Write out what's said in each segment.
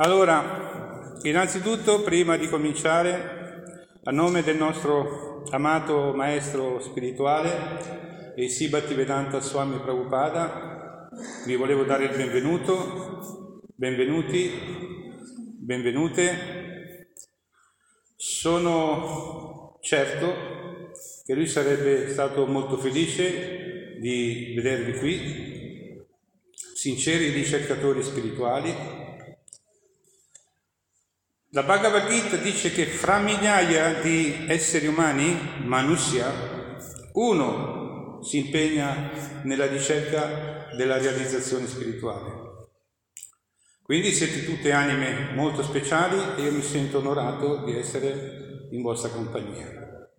Allora, innanzitutto, prima di cominciare, a nome del nostro amato maestro spirituale, il Sibati Vedanta Swami Prabhupada, vi volevo dare il benvenuto, benvenuti, benvenute. Sono certo che lui sarebbe stato molto felice di vedervi qui, sinceri ricercatori spirituali, la Bhagavad Gita dice che fra migliaia di esseri umani, Manusya, uno si impegna nella ricerca della realizzazione spirituale. Quindi siete tutte anime molto speciali e io mi sento onorato di essere in vostra compagnia.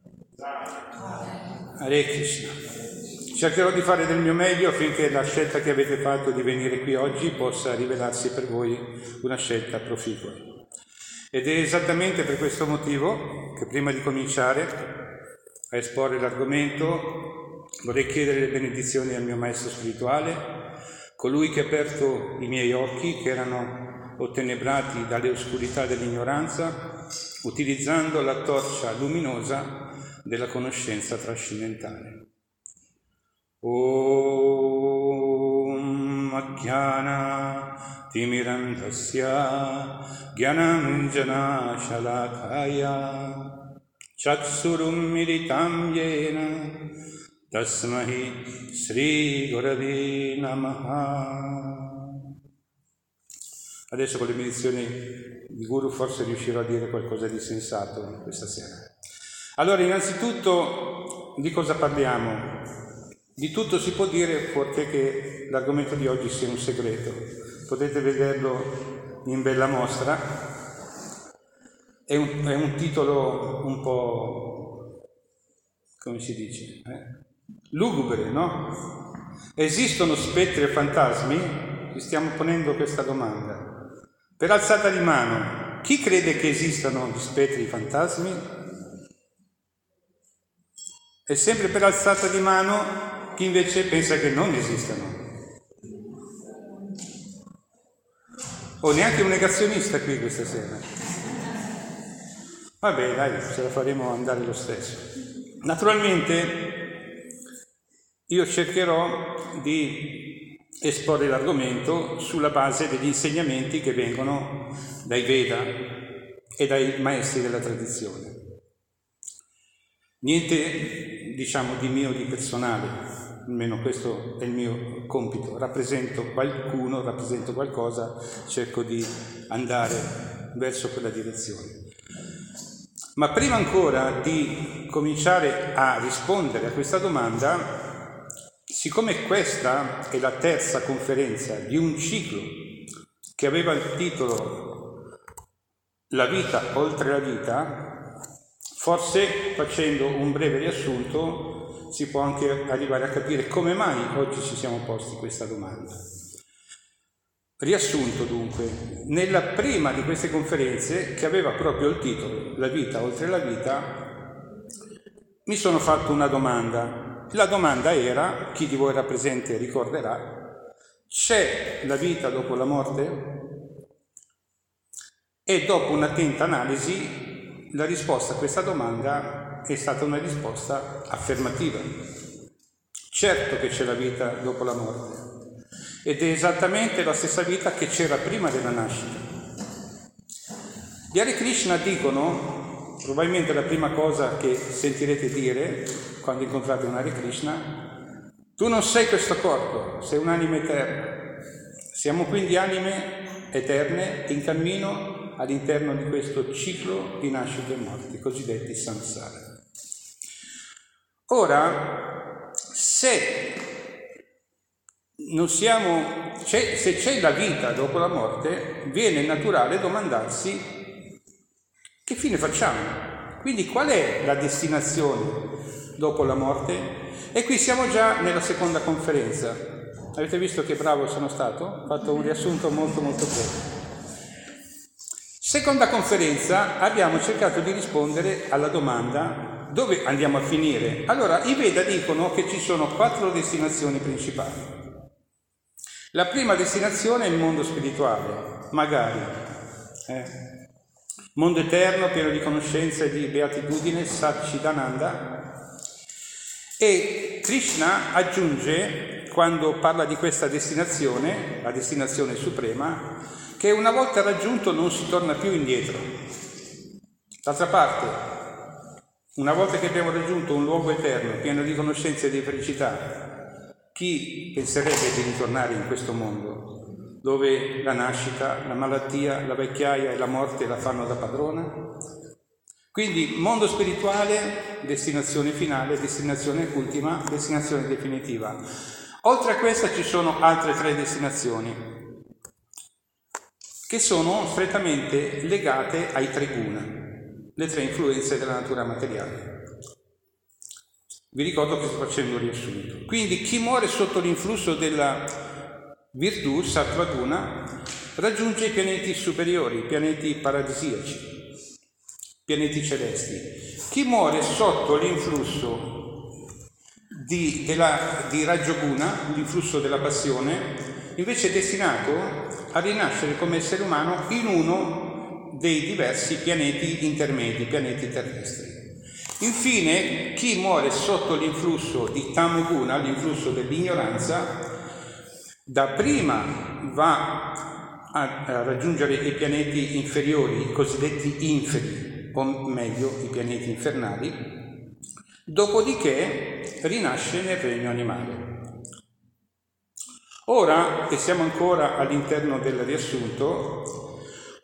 Hare Krishna. Cercherò di fare del mio meglio affinché la scelta che avete fatto di venire qui oggi possa rivelarsi per voi una scelta proficua. Ed è esattamente per questo motivo che prima di cominciare a esporre l'argomento vorrei chiedere le benedizioni al mio maestro spirituale, colui che ha aperto i miei occhi che erano ottenebrati dalle oscurità dell'ignoranza, utilizzando la torcia luminosa della conoscenza trascendentale. Om Ajnana तिमिरन्धस्य ज्ञानञ्जनाशलाकाय चक्षुरुन्मिलितं येन तस्मै श्रीगुरवे नमः Adesso con le medizioni di Guru forse riuscirò a dire qualcosa di sensato questa sera. Allora, innanzitutto di cosa parliamo? Di tutto si può dire fuorché che l'argomento di oggi sia un segreto potete vederlo in bella mostra. È un, è un titolo un po', come si dice, eh? lugubre, no? Esistono spettri e fantasmi? Ci stiamo ponendo questa domanda. Per alzata di mano, chi crede che esistano spettri e fantasmi? E sempre per alzata di mano chi invece pensa che non esistano. O oh, neanche un negazionista qui questa sera. Vabbè, dai, ce la faremo andare lo stesso. Naturalmente io cercherò di esporre l'argomento sulla base degli insegnamenti che vengono dai Veda e dai maestri della tradizione. Niente, diciamo, di mio, di personale, almeno questo è il mio compito, rappresento qualcuno, rappresento qualcosa, cerco di andare verso quella direzione. Ma prima ancora di cominciare a rispondere a questa domanda, siccome questa è la terza conferenza di un ciclo che aveva il titolo La vita oltre la vita, forse facendo un breve riassunto si può anche arrivare a capire come mai oggi ci siamo posti questa domanda. Riassunto dunque, nella prima di queste conferenze, che aveva proprio il titolo La vita oltre la vita, mi sono fatto una domanda. La domanda era, chi di voi era presente ricorderà, c'è la vita dopo la morte? E dopo un'attenta analisi, la risposta a questa domanda è stata una risposta affermativa. Certo che c'è la vita dopo la morte ed è esattamente la stessa vita che c'era prima della nascita. Gli Hare Krishna dicono, probabilmente la prima cosa che sentirete dire quando incontrate un Hare Krishna, tu non sei questo corpo, sei un'anima eterna. Siamo quindi anime eterne in cammino all'interno di questo ciclo di nascite e morti, cosiddetti samsara. Ora, se non siamo, c'è, se c'è la vita dopo la morte, viene naturale domandarsi che fine facciamo. Quindi qual è la destinazione dopo la morte? E qui siamo già nella seconda conferenza. Avete visto che bravo sono stato? Ho fatto un riassunto molto molto breve. Seconda conferenza abbiamo cercato di rispondere alla domanda dove andiamo a finire? Allora, i Veda dicono che ci sono quattro destinazioni principali. La prima destinazione è il mondo spirituale, magari. Eh? Mondo eterno, pieno di conoscenza e di beatitudine, Satchidananda. E Krishna aggiunge, quando parla di questa destinazione, la destinazione suprema, che una volta raggiunto non si torna più indietro. D'altra parte, una volta che abbiamo raggiunto un luogo eterno, pieno di conoscenza e di felicità, chi penserebbe di ritornare in questo mondo, dove la nascita, la malattia, la vecchiaia e la morte la fanno da padrona? Quindi mondo spirituale, destinazione finale, destinazione ultima, destinazione definitiva. Oltre a questa ci sono altre tre destinazioni che sono strettamente legate ai tre guna le tre influenze della natura materiale. Vi ricordo che sto facendo un riassunto. Quindi chi muore sotto l'influsso della virtù, Sattvaguna, raggiunge i pianeti superiori, i pianeti paradisiaci, pianeti celesti. Chi muore sotto l'influsso di, della, di Rajoguna, l'influsso della passione, invece è destinato a rinascere come essere umano in uno dei diversi pianeti intermedi, pianeti terrestri. Infine, chi muore sotto l'influsso di Tamuguna, l'influsso dell'ignoranza, dapprima va a raggiungere i pianeti inferiori, i cosiddetti inferi, o meglio i pianeti infernali, dopodiché rinasce nel regno animale. Ora, che siamo ancora all'interno del riassunto,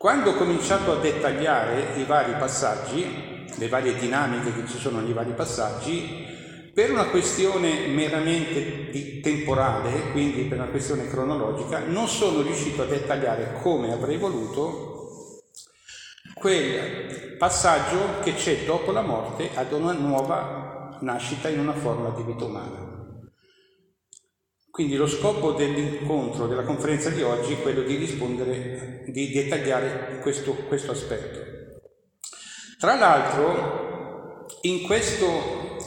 quando ho cominciato a dettagliare i vari passaggi, le varie dinamiche che ci sono nei vari passaggi, per una questione meramente temporale, quindi per una questione cronologica, non sono riuscito a dettagliare come avrei voluto quel passaggio che c'è dopo la morte ad una nuova nascita in una forma di vita umana. Quindi lo scopo dell'incontro, della conferenza di oggi è quello di rispondere, di dettagliare questo, questo aspetto. Tra l'altro, in questo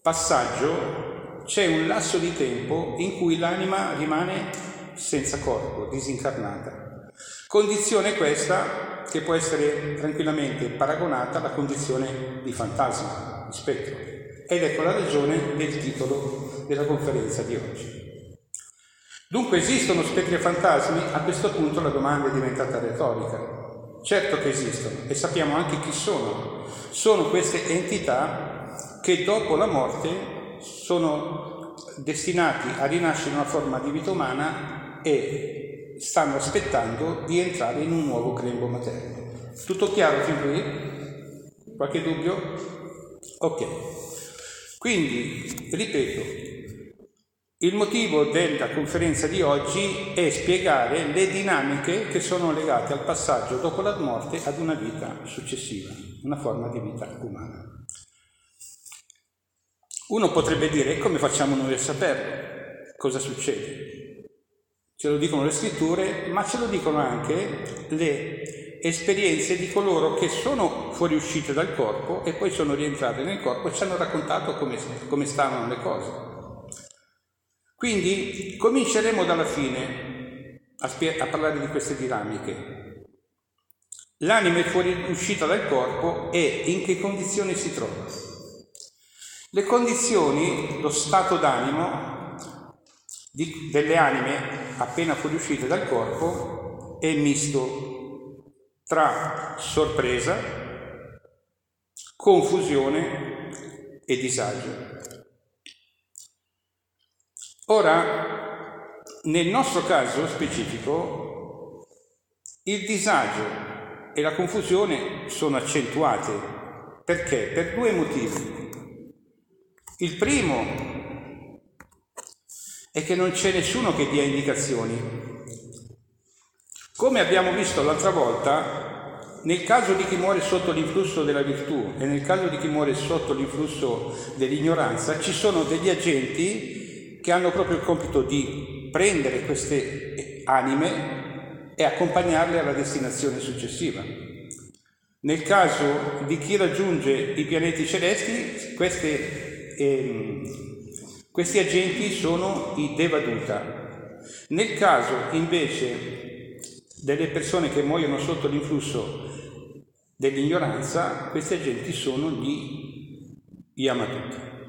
passaggio c'è un lasso di tempo in cui l'anima rimane senza corpo, disincarnata. Condizione questa che può essere tranquillamente paragonata alla condizione di fantasma, di spettro. Ed ecco la ragione del titolo della conferenza di oggi. Dunque esistono spettri e fantasmi? A questo punto la domanda è diventata retorica. Certo che esistono e sappiamo anche chi sono. Sono queste entità che dopo la morte sono destinati a rinascere in una forma di vita umana e stanno aspettando di entrare in un nuovo grembo materno. Tutto chiaro fin qui? Qualche dubbio? Ok. Quindi, ripeto, il motivo della conferenza di oggi è spiegare le dinamiche che sono legate al passaggio dopo la morte ad una vita successiva, una forma di vita umana. Uno potrebbe dire, come facciamo noi a saperlo? Cosa succede? Ce lo dicono le scritture, ma ce lo dicono anche le esperienze di coloro che sono fuoriuscite dal corpo e poi sono rientrate nel corpo e ci hanno raccontato come, come stavano le cose. Quindi cominceremo dalla fine a, spie- a parlare di queste dinamiche. L'anima è fuori uscita dal corpo e in che condizioni si trova? Le condizioni, lo stato d'animo di, delle anime appena fuoriuscite dal corpo è misto tra sorpresa, confusione e disagio. Ora, nel nostro caso specifico, il disagio e la confusione sono accentuate. Perché? Per due motivi. Il primo è che non c'è nessuno che dia indicazioni. Come abbiamo visto l'altra volta, nel caso di chi muore sotto l'influsso della virtù e nel caso di chi muore sotto l'influsso dell'ignoranza, ci sono degli agenti che hanno proprio il compito di prendere queste anime e accompagnarle alla destinazione successiva. Nel caso di chi raggiunge i pianeti celesti, queste, ehm, questi agenti sono i Devaduta. Nel caso invece delle persone che muoiono sotto l'influsso dell'ignoranza, questi agenti sono gli Yamatuti.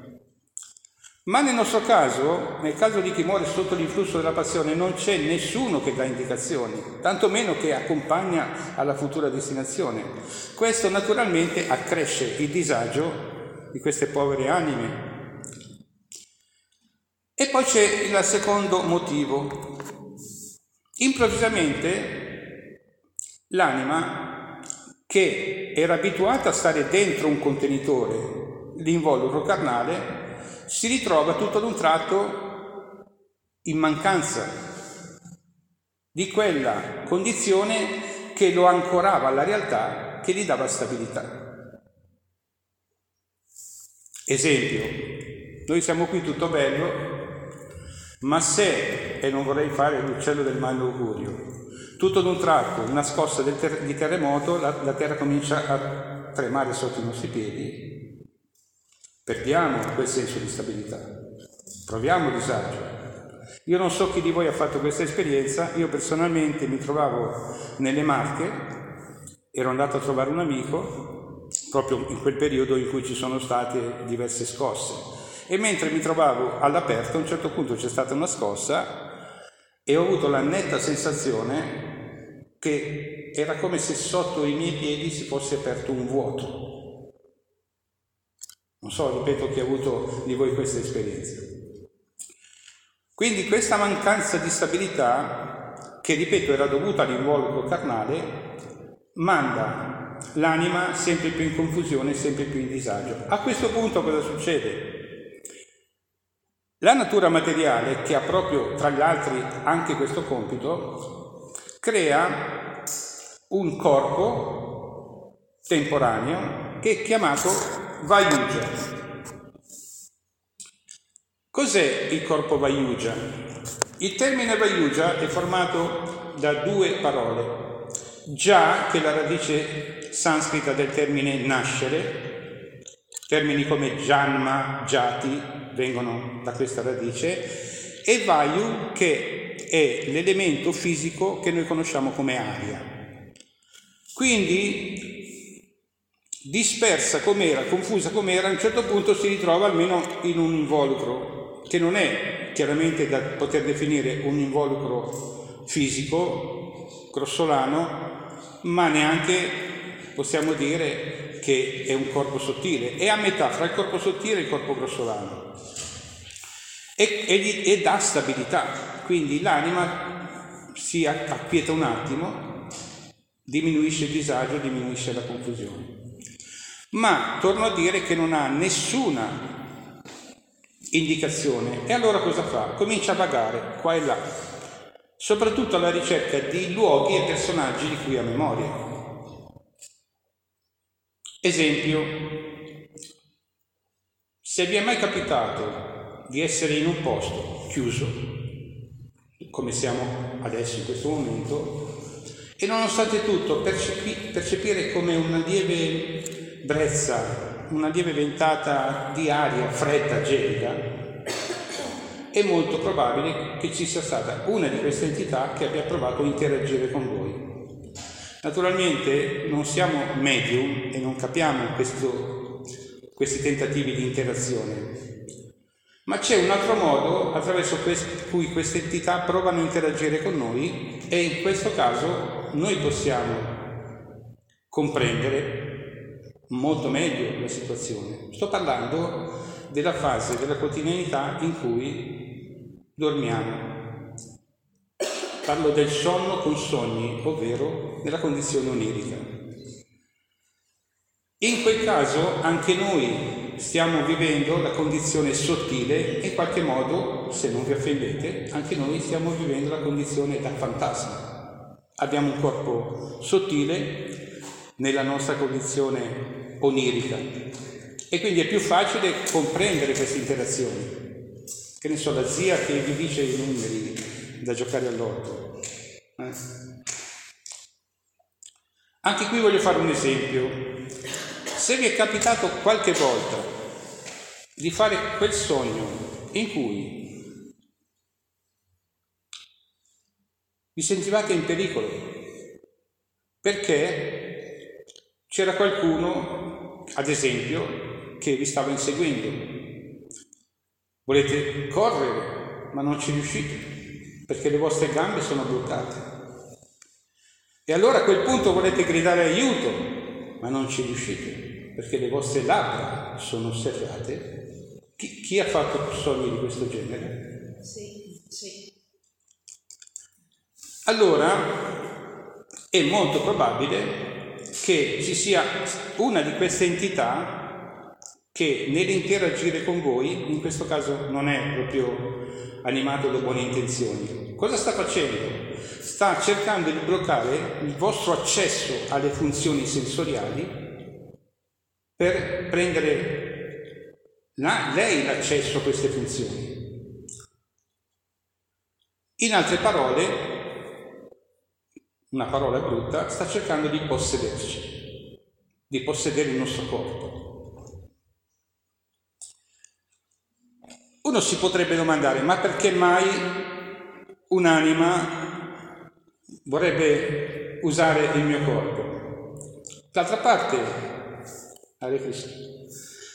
Ma nel nostro caso, nel caso di chi muore sotto l'influsso della passione, non c'è nessuno che dà indicazioni, tantomeno che accompagna alla futura destinazione. Questo naturalmente accresce il disagio di queste povere anime. E poi c'è il secondo motivo. Improvvisamente l'anima che era abituata a stare dentro un contenitore, l'involucro carnale, si ritrova tutto ad un tratto in mancanza di quella condizione che lo ancorava alla realtà, che gli dava stabilità. Esempio, noi siamo qui tutto bello, ma se, e non vorrei fare l'uccello del malaugurio, tutto ad un tratto, una scossa ter- di terremoto, la, la terra comincia a tremare sotto i nostri piedi Perdiamo quel senso di stabilità, proviamo disagio. Io non so chi di voi ha fatto questa esperienza, io personalmente mi trovavo nelle Marche, ero andato a trovare un amico proprio in quel periodo in cui ci sono state diverse scosse. E mentre mi trovavo all'aperto a un certo punto c'è stata una scossa e ho avuto la netta sensazione che era come se sotto i miei piedi si fosse aperto un vuoto non so, ripeto, chi ha avuto di voi questa esperienza. Quindi questa mancanza di stabilità, che ripeto era dovuta all'involucro carnale, manda l'anima sempre più in confusione, sempre più in disagio. A questo punto cosa succede? La natura materiale, che ha proprio tra gli altri anche questo compito, crea un corpo temporaneo che è chiamato Vayuja. Cos'è il corpo Vayuja? Il termine Vayuja è formato da due parole. Già, che la radice sanscrita del termine nascere, termini come Janma, Jati vengono da questa radice, e Vayu, che è l'elemento fisico che noi conosciamo come aria. Quindi dispersa com'era, confusa com'era, a un certo punto si ritrova almeno in un involucro, che non è chiaramente da poter definire un involucro fisico, grossolano, ma neanche possiamo dire che è un corpo sottile, è a metà fra il corpo sottile e il corpo grossolano. E, e, e dà stabilità, quindi l'anima si acquieta un attimo, diminuisce il disagio, diminuisce la confusione ma torno a dire che non ha nessuna indicazione. E allora cosa fa? Comincia a vagare qua e là, soprattutto alla ricerca di luoghi e personaggi di cui ha memoria. Esempio, se vi è mai capitato di essere in un posto chiuso, come siamo adesso in questo momento, e nonostante tutto percepi- percepire come una lieve brezza, una lieve ventata di aria fredda, gelida, è molto probabile che ci sia stata una di queste entità che abbia provato a interagire con voi. Naturalmente non siamo medium e non capiamo questo, questi tentativi di interazione, ma c'è un altro modo attraverso cui queste entità provano a interagire con noi e in questo caso noi possiamo comprendere molto meglio la situazione. Sto parlando della fase della quotidianità in cui dormiamo. Parlo del sonno con sogni, ovvero nella condizione onirica. In quel caso anche noi stiamo vivendo la condizione sottile e in qualche modo, se non vi offendete, anche noi stiamo vivendo la condizione da fantasma. Abbiamo un corpo sottile nella nostra condizione onirica e quindi è più facile comprendere queste interazioni. Che ne so, la zia che vi dice i numeri da giocare all'orto. Eh? Anche qui voglio fare un esempio. Se vi è capitato qualche volta di fare quel sogno in cui vi sentivate in pericolo, Perché c'era qualcuno, ad esempio, che vi stava inseguendo. Volete correre, ma non ci riuscite, perché le vostre gambe sono bloccate. E allora a quel punto volete gridare aiuto, ma non ci riuscite, perché le vostre labbra sono serrate. Chi, chi ha fatto sogni di questo genere? Sì, sì. Allora è molto probabile che ci sia una di queste entità che nell'interagire con voi, in questo caso non è proprio animato da buone intenzioni. Cosa sta facendo? sta cercando di bloccare il vostro accesso alle funzioni sensoriali per prendere la, lei l'accesso a queste funzioni. In altre parole, una parola brutta, sta cercando di possederci, di possedere il nostro corpo. Uno si potrebbe domandare, ma perché mai un'anima vorrebbe usare il mio corpo. D'altra parte,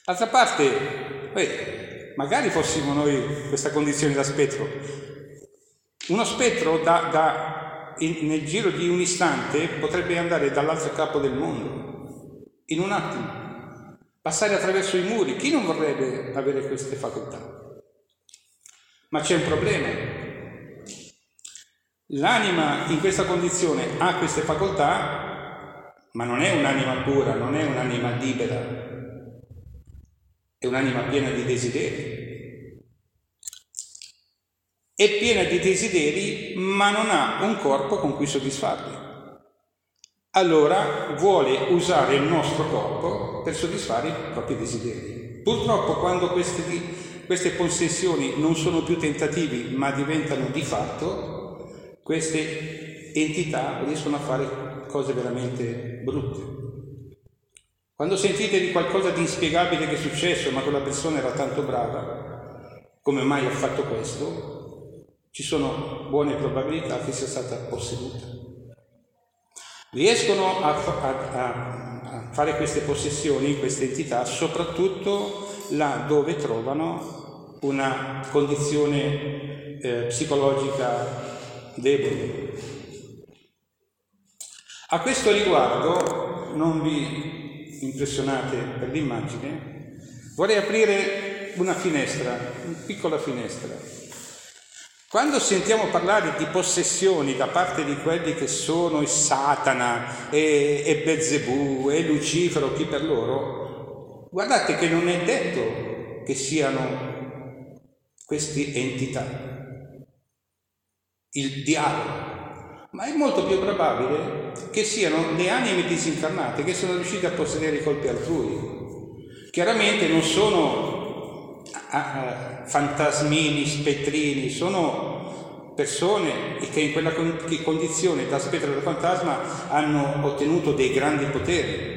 d'altra parte, beh, magari fossimo noi questa condizione da spettro. Uno spettro da, da, in, nel giro di un istante potrebbe andare dall'altro capo del mondo, in un attimo, passare attraverso i muri. Chi non vorrebbe avere queste facoltà? Ma c'è un problema, L'anima in questa condizione ha queste facoltà, ma non è un'anima pura, non è un'anima libera, è un'anima piena di desideri. È piena di desideri, ma non ha un corpo con cui soddisfarli. Allora vuole usare il nostro corpo per soddisfare i propri desideri. Purtroppo quando queste, queste possessioni non sono più tentativi, ma diventano di fatto, queste entità riescono a fare cose veramente brutte. Quando sentite di qualcosa di inspiegabile che è successo, ma quella persona era tanto brava, come mai ha fatto questo? Ci sono buone probabilità che sia stata posseduta. Riescono a, a, a fare queste possessioni, queste entità, soprattutto là dove trovano una condizione eh, psicologica deboli. A questo riguardo, non vi impressionate per l'immagine, vorrei aprire una finestra, una piccola finestra. Quando sentiamo parlare di possessioni da parte di quelli che sono il Satana e, e Bezzebù e Lucifero, chi per loro, guardate che non è detto che siano queste entità il diavolo, ma è molto più probabile che siano le anime disincarnate che sono riuscite a possedere i colpi altrui. Chiaramente non sono fantasmini, spettrini, sono persone che in quella condizione da spettro da fantasma hanno ottenuto dei grandi poteri.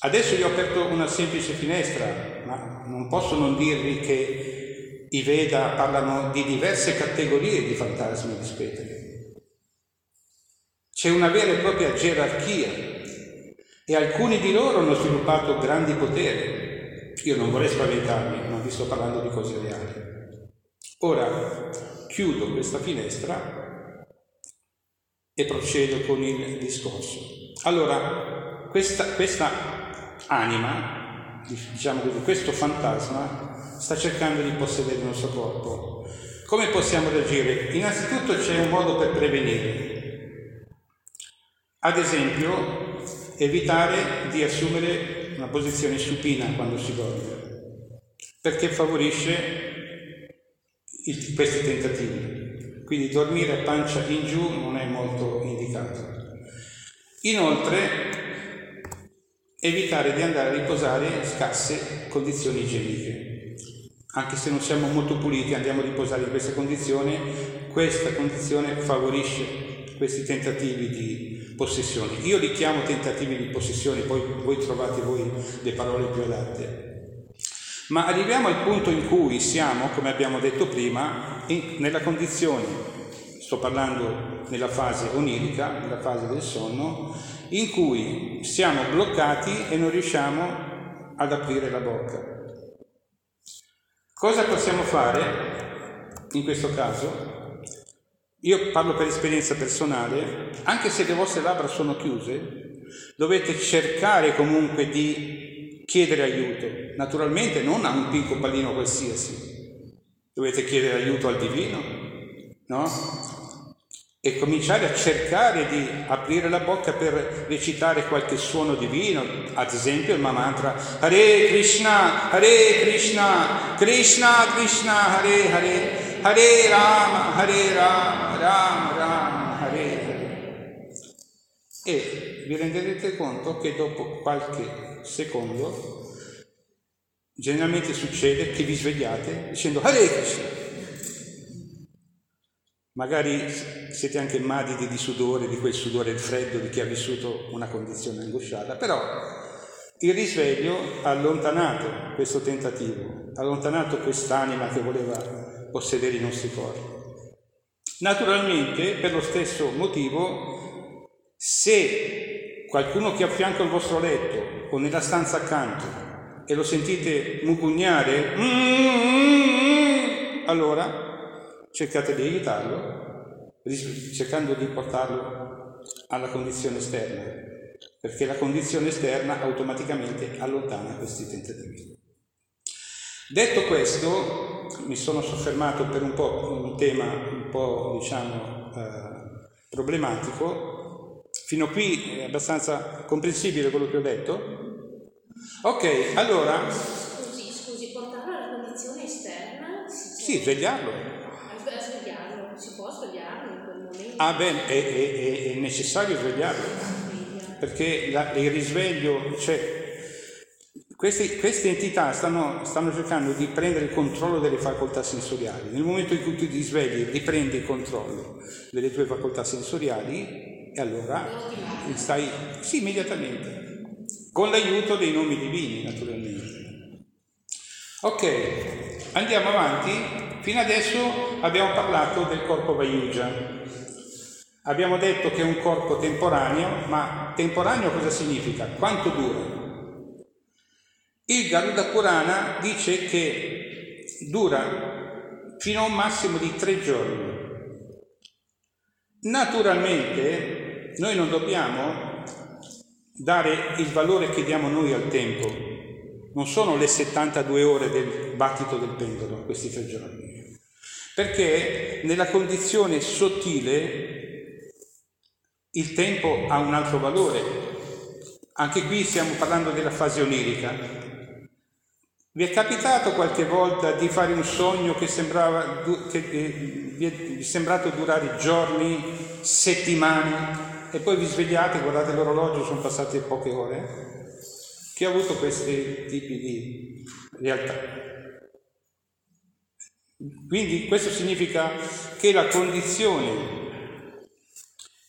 Adesso gli ho aperto una semplice finestra, ma non posso non dirvi che i Veda parlano di diverse categorie di fantasmi e di spettri. C'è una vera e propria gerarchia e alcuni di loro hanno sviluppato grandi poteri. Io non vorrei spaventarmi, ma vi sto parlando di cose reali. Ora chiudo questa finestra e procedo con il discorso. Allora, questa, questa anima, diciamo così, questo fantasma sta cercando di possedere il nostro corpo. Come possiamo reagire? Innanzitutto c'è un modo per prevenire. Ad esempio, evitare di assumere una posizione supina quando si dorme, perché favorisce questi tentativi. Quindi dormire a pancia in giù non è molto indicato. Inoltre, evitare di andare a riposare in scarse condizioni igieniche anche se non siamo molto puliti, andiamo a riposare in questa condizione, questa condizione favorisce questi tentativi di possessione. Io li chiamo tentativi di possessione, poi voi trovate voi le parole più adatte. Ma arriviamo al punto in cui siamo, come abbiamo detto prima, in, nella condizione sto parlando nella fase onirica, nella fase del sonno, in cui siamo bloccati e non riusciamo ad aprire la bocca. Cosa possiamo fare in questo caso? Io parlo per esperienza personale, anche se le vostre labbra sono chiuse, dovete cercare comunque di chiedere aiuto, naturalmente non a un picco pallino qualsiasi, dovete chiedere aiuto al divino, no? e cominciare a cercare di aprire la bocca per recitare qualche suono divino, ad esempio il mantra Hare Krishna, Hare Krishna, Krishna Krishna, Hare Hare, Rama, Hare Rama, Rama Rama, Hare Hare. E vi renderete conto che dopo qualche secondo generalmente succede che vi svegliate dicendo Hare Krishna. Magari siete anche madidi di sudore, di quel sudore freddo di chi ha vissuto una condizione angosciata, però il risveglio ha allontanato questo tentativo, ha allontanato quest'anima che voleva possedere i nostri corpi. Naturalmente, per lo stesso motivo, se qualcuno che è a fianco al vostro letto o nella stanza accanto e lo sentite mugugnare, allora cercate di aiutarlo, cercando di portarlo alla condizione esterna, perché la condizione esterna automaticamente allontana questi tentativi. Detto questo, mi sono soffermato per un po' un tema un po' diciamo eh, problematico. Fino a qui è abbastanza comprensibile quello che ho detto? Ok, allora. Scusi, scusi, portarlo alla condizione esterna? Sì, svegliarlo svegliarlo in quel momento. Ah beh, è, è, è necessario svegliarlo, perché la, il risveglio, cioè, queste, queste entità stanno, stanno, cercando di prendere il controllo delle facoltà sensoriali. Nel momento in cui tu ti svegli, riprendi il controllo delle tue facoltà sensoriali e allora stai, sì, immediatamente, con l'aiuto dei nomi divini, naturalmente. Ok, andiamo avanti Fino adesso abbiamo parlato del corpo Vayuja. Abbiamo detto che è un corpo temporaneo, ma temporaneo cosa significa? Quanto dura? Il Garuda Purana dice che dura fino a un massimo di tre giorni. Naturalmente noi non dobbiamo dare il valore che diamo noi al tempo, non sono le 72 ore del battito del pendolo questi tre giorni perché nella condizione sottile il tempo ha un altro valore. Anche qui stiamo parlando della fase onirica. Vi è capitato qualche volta di fare un sogno che, sembrava, che vi è sembrato durare giorni, settimane e poi vi svegliate, guardate l'orologio, sono passate poche ore? Chi ha avuto questi tipi di realtà? Quindi questo significa che la condizione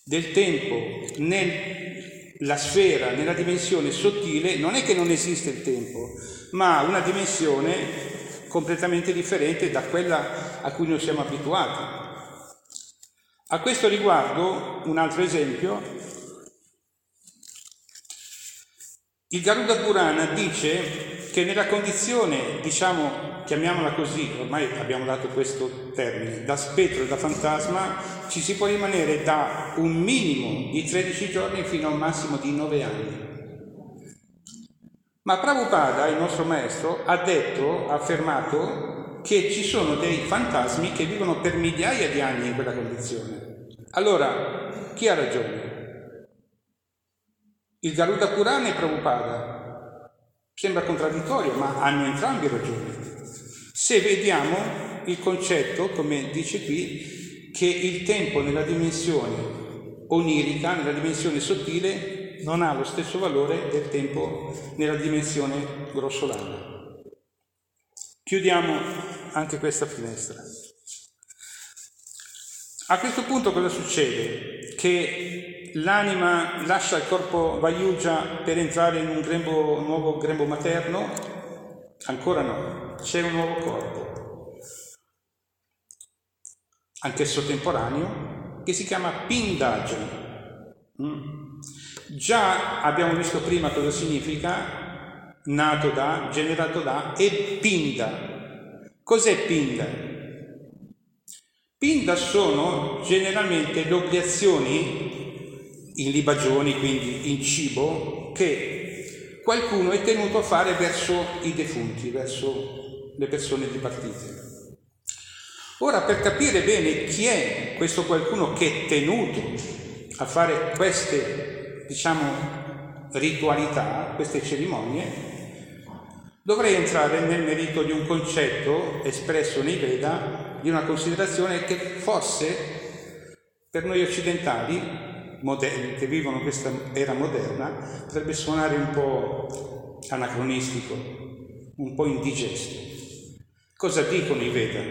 del tempo nella sfera, nella dimensione sottile, non è che non esiste il tempo, ma una dimensione completamente differente da quella a cui noi siamo abituati. A questo riguardo, un altro esempio, il Garuda Purana dice che nella condizione, diciamo, chiamiamola così, ormai abbiamo dato questo termine, da spettro e da fantasma ci si può rimanere da un minimo di 13 giorni fino a un massimo di 9 anni. Ma Prabhupada, il nostro maestro, ha detto, ha affermato che ci sono dei fantasmi che vivono per migliaia di anni in quella condizione. Allora, chi ha ragione? Il Garuda Purana e Prabhupada? Sembra contraddittorio, ma hanno entrambi ragione. Se vediamo il concetto, come dice qui, che il tempo nella dimensione onirica, nella dimensione sottile, non ha lo stesso valore del tempo nella dimensione grossolana. Chiudiamo anche questa finestra. A questo punto cosa succede? Che l'anima lascia il corpo Vayuja per entrare in un grembo, nuovo grembo materno? Ancora no c'è un nuovo corpo. anch'esso temporaneo, che si chiama Pindaja. Mm. Già abbiamo visto prima cosa significa nato da, generato da e Pinda. Cos'è Pinda? Pinda sono generalmente le obiezioni in libagioni, quindi in cibo, che qualcuno è tenuto a fare verso i defunti, verso le persone dipartite. Ora, per capire bene chi è questo qualcuno che è tenuto a fare queste, diciamo, ritualità, queste cerimonie, dovrei entrare nel merito di un concetto espresso nei Veda, di una considerazione che forse per noi occidentali, moderni, che vivono questa era moderna, potrebbe suonare un po' anacronistico, un po' indigesto. Cosa dicono i Veda?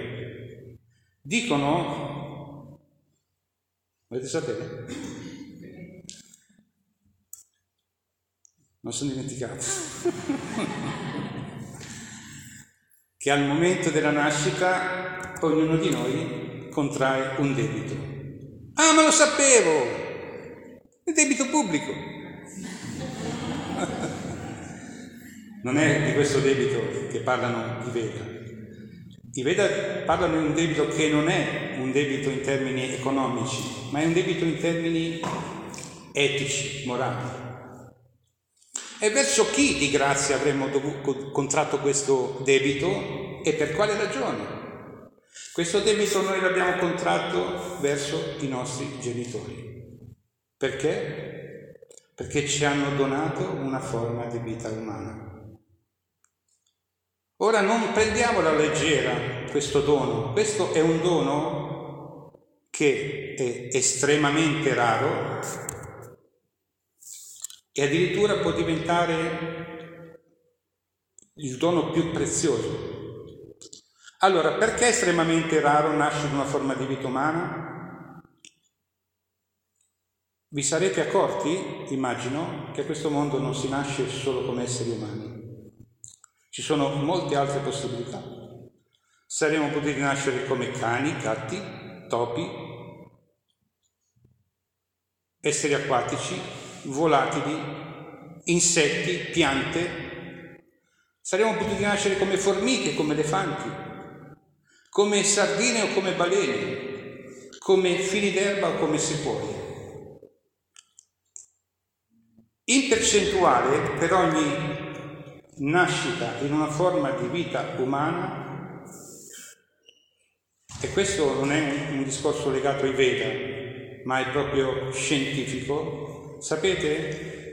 Dicono, volete sapere? Non sono dimenticato. che al momento della nascita ognuno di noi contrae un debito. Ah, ma lo sapevo! Il debito pubblico. non è di questo debito che parlano i Veda, i Veda parlano di un debito che non è un debito in termini economici, ma è un debito in termini etici, morali. E verso chi di grazia avremmo contratto questo debito e per quale ragione? Questo debito noi l'abbiamo contratto verso i nostri genitori. Perché? Perché ci hanno donato una forma di vita umana. Ora non prendiamo alla leggera questo dono, questo è un dono che è estremamente raro e addirittura può diventare il dono più prezioso. Allora, perché estremamente raro nasce in una forma di vita umana? Vi sarete accorti, immagino, che questo mondo non si nasce solo come esseri umani. Ci sono molte altre possibilità. Saremmo potuti nascere come cani, gatti, topi, esseri acquatici, volatili, insetti, piante. Saremmo potuti nascere come formiche, come elefanti, come sardine o come balene, come fili d'erba o come sequoie. In percentuale, per ogni nascita in una forma di vita umana, e questo non è un, un discorso legato ai Veda, ma è proprio scientifico, sapete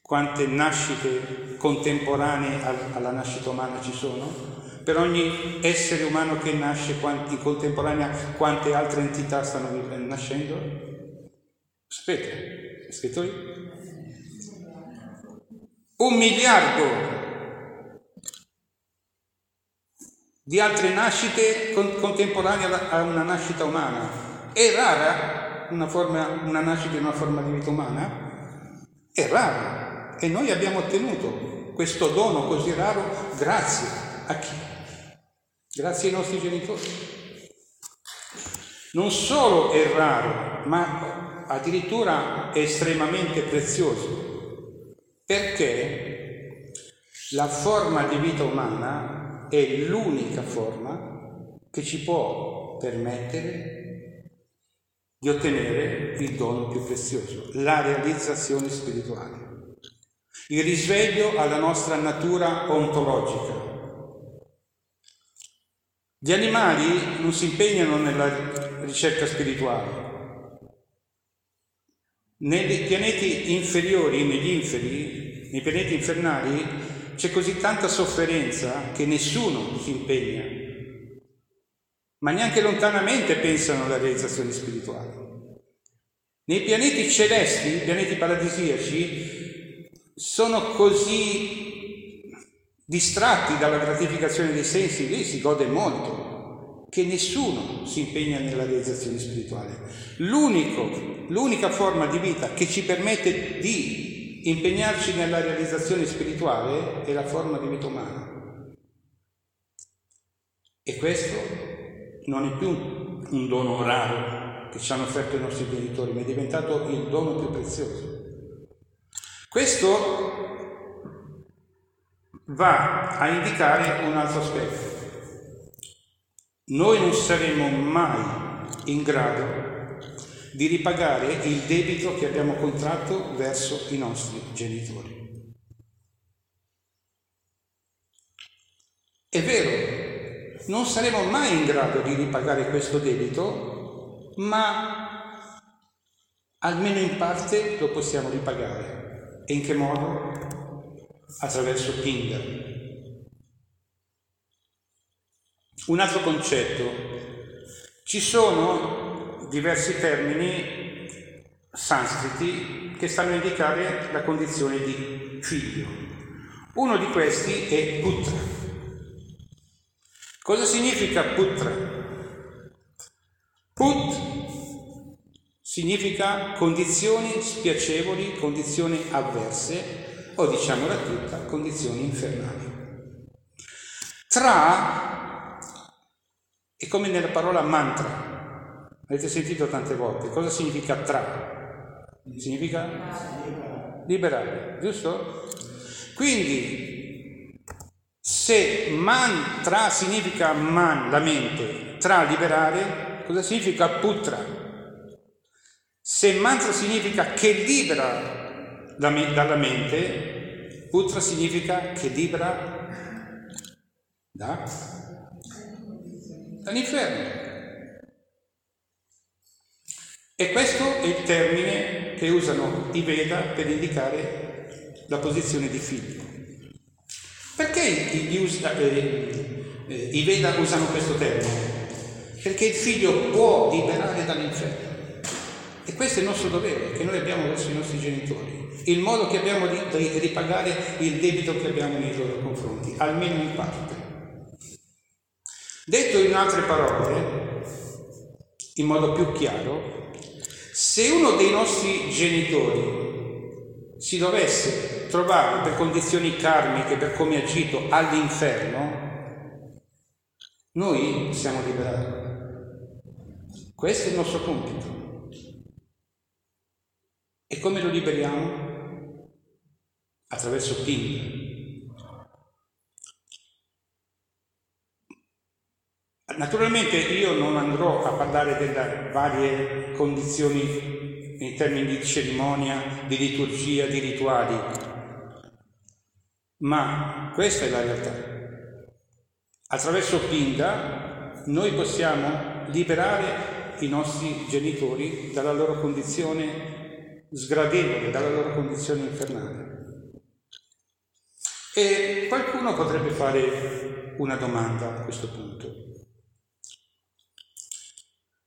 quante nascite contemporanee alla nascita umana ci sono? Per ogni essere umano che nasce in contemporanea, quante altre entità stanno nascendo? Sapete? È scritto lì? Un miliardo di altre nascite con, contemporanee a una nascita umana. È rara una, forma, una nascita in una forma di vita umana? È rara. E noi abbiamo ottenuto questo dono così raro grazie a chi? Grazie ai nostri genitori. Non solo è raro, ma addirittura è estremamente prezioso, perché la forma di vita umana è l'unica forma che ci può permettere di ottenere il dono più prezioso, la realizzazione spirituale, il risveglio alla nostra natura ontologica. Gli animali non si impegnano nella ricerca spirituale. Nei pianeti inferiori, negli inferi, nei pianeti infernali, c'è così tanta sofferenza che nessuno si impegna, ma neanche lontanamente pensano alla realizzazione spirituale. Nei pianeti celesti, i pianeti paradisiaci, sono così distratti dalla gratificazione dei sensi, lì si gode molto, che nessuno si impegna nella realizzazione spirituale. L'unico, l'unica forma di vita che ci permette di impegnarci nella realizzazione spirituale è la forma di vita umana. E questo non è più un dono raro che ci hanno offerto i nostri genitori, ma è diventato il dono più prezioso. Questo va a indicare un altro aspetto. Noi non saremo mai in grado di ripagare il debito che abbiamo contratto verso i nostri genitori. È vero, non saremo mai in grado di ripagare questo debito, ma almeno in parte lo possiamo ripagare. E in che modo? Attraverso Tinder. Un altro concetto. Ci sono diversi termini sanscriti che stanno a indicare la condizione di figlio. Uno di questi è putra. Cosa significa putra? Put significa condizioni spiacevoli, condizioni avverse o diciamola tutta, condizioni infernali. Tra è come nella parola mantra. Avete sentito tante volte. Cosa significa tra? Significa liberare, giusto? Quindi, se mantra significa man, la mente, tra liberare, cosa significa putra? Se mantra significa che libera dalla mente, putra significa che libera da dall'inferno. E questo è il termine che usano i Veda per indicare la posizione di figlio. Perché i, eh, eh, i Veda usano questo termine? Perché il figlio può liberare dall'inferno. E questo è il nostro dovere che noi abbiamo verso i nostri genitori, il modo che abbiamo di, di ripagare il debito che abbiamo nei loro confronti, almeno in parte. Detto in altre parole, in modo più chiaro, se uno dei nostri genitori si dovesse trovare per condizioni karmiche, per come agito, all'inferno, noi siamo liberati. Questo è il nostro compito. E come lo liberiamo? Attraverso Tinder. Naturalmente io non andrò a parlare delle varie condizioni in termini di cerimonia, di liturgia, di rituali, ma questa è la realtà. Attraverso Pinda noi possiamo liberare i nostri genitori dalla loro condizione sgradevole, dalla loro condizione infernale. E qualcuno potrebbe fare una domanda a questo punto.